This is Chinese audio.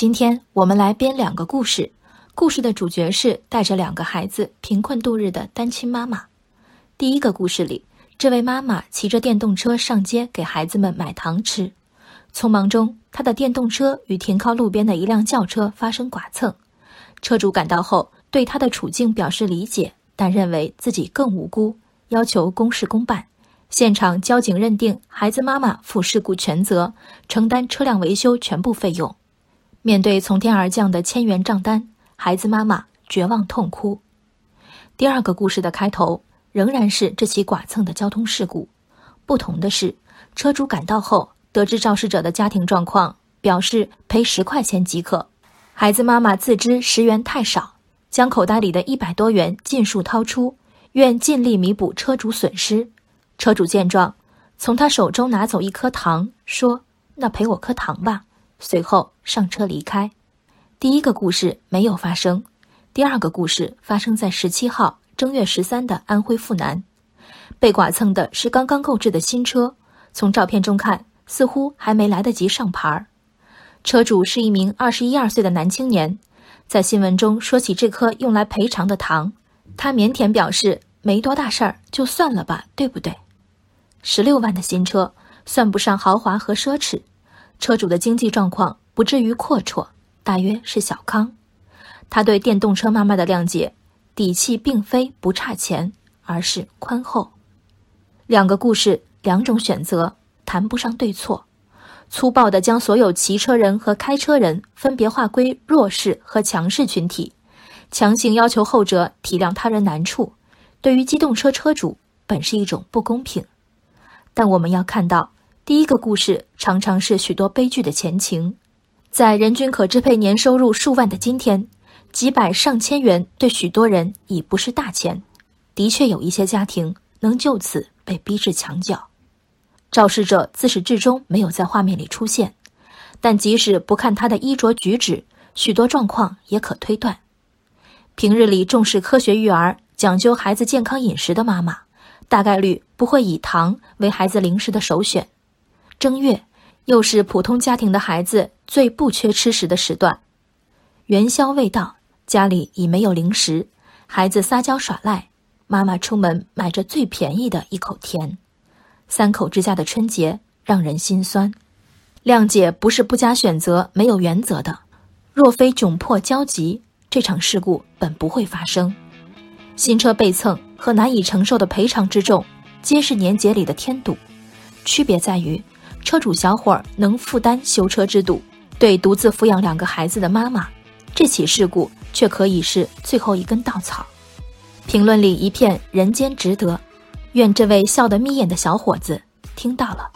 今天我们来编两个故事，故事的主角是带着两个孩子贫困度日的单亲妈妈。第一个故事里，这位妈妈骑着电动车上街给孩子们买糖吃，匆忙中，她的电动车与停靠路边的一辆轿车发生剐蹭。车主赶到后，对她的处境表示理解，但认为自己更无辜，要求公事公办。现场交警认定孩子妈妈负事故全责，承担车辆维修全部费用。面对从天而降的千元账单，孩子妈妈绝望痛哭。第二个故事的开头仍然是这起剐蹭的交通事故，不同的是，车主赶到后得知肇事者的家庭状况，表示赔十块钱即可。孩子妈妈自知十元太少，将口袋里的一百多元尽数掏出，愿尽力弥补车主损失。车主见状，从他手中拿走一颗糖，说：“那赔我颗糖吧。”随后上车离开。第一个故事没有发生，第二个故事发生在十七号正月十三的安徽阜南。被剐蹭的是刚刚购置的新车，从照片中看，似乎还没来得及上牌儿。车主是一名二十一二岁的男青年，在新闻中说起这颗用来赔偿的糖，他腼腆表示没多大事儿，就算了吧，对不对？十六万的新车算不上豪华和奢侈。车主的经济状况不至于阔绰，大约是小康。他对电动车妈妈的谅解，底气并非不差钱，而是宽厚。两个故事，两种选择，谈不上对错。粗暴地将所有骑车人和开车人分别划归弱势和强势群体，强行要求后者体谅他人难处，对于机动车车主本是一种不公平。但我们要看到。第一个故事常常是许多悲剧的前情，在人均可支配年收入数万的今天，几百上千元对许多人已不是大钱。的确有一些家庭能就此被逼至墙角。肇事者自始至终没有在画面里出现，但即使不看他的衣着举止，许多状况也可推断。平日里重视科学育儿、讲究孩子健康饮食的妈妈，大概率不会以糖为孩子零食的首选。正月，又是普通家庭的孩子最不缺吃食的时段。元宵未到，家里已没有零食，孩子撒娇耍赖，妈妈出门买着最便宜的一口甜。三口之家的春节让人心酸。谅解不是不加选择、没有原则的。若非窘迫焦急，这场事故本不会发生。新车被蹭和难以承受的赔偿之重，皆是年节里的添堵。区别在于。车主小伙能负担修车之堵，对独自抚养两个孩子的妈妈，这起事故却可以是最后一根稻草。评论里一片人间值得，愿这位笑得眯眼的小伙子听到了。